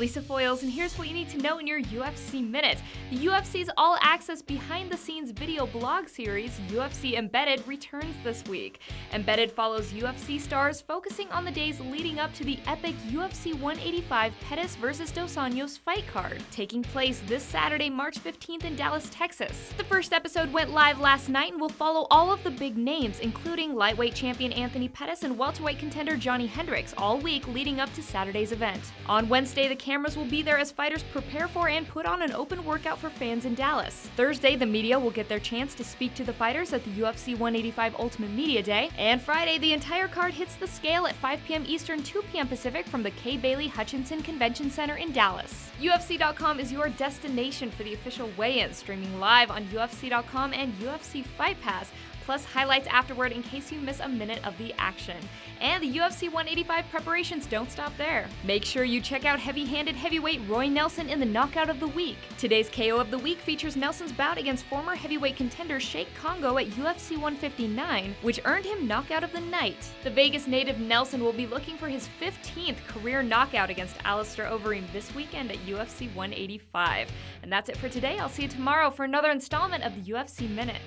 Lisa Foiles, and here's what you need to know in your UFC Minute. The UFC's all access behind the scenes video blog series, UFC Embedded, returns this week. Embedded follows UFC stars focusing on the days leading up to the epic UFC 185 Pettis vs. Dos Anjos fight card, taking place this Saturday, March 15th in Dallas, Texas. The first episode went live last night and will follow all of the big names, including lightweight champion Anthony Pettis and welterweight contender Johnny Hendricks, all week leading up to Saturday's event. On Wednesday, the cameras will be there as fighters prepare for and put on an open workout for fans in Dallas. Thursday, the media will get their chance to speak to the fighters at the UFC 185 Ultimate Media Day. And Friday, the entire card hits the scale at 5 p.m. Eastern, 2 p.m. Pacific from the Kay Bailey Hutchison Convention Center in Dallas. UFC.com is your destination for the official weigh in, streaming live on UFC.com and UFC Fight Pass plus highlights afterward in case you miss a minute of the action. And the UFC 185 preparations don't stop there. Make sure you check out heavy handed heavyweight Roy Nelson in the Knockout of the Week. Today's KO of the Week features Nelson's bout against former heavyweight contender Cheick Kongo at UFC 159, which earned him Knockout of the Night. The Vegas native Nelson will be looking for his 15th career knockout against Alistair Overeem this weekend at UFC 185. And that's it for today. I'll see you tomorrow for another installment of the UFC Minute.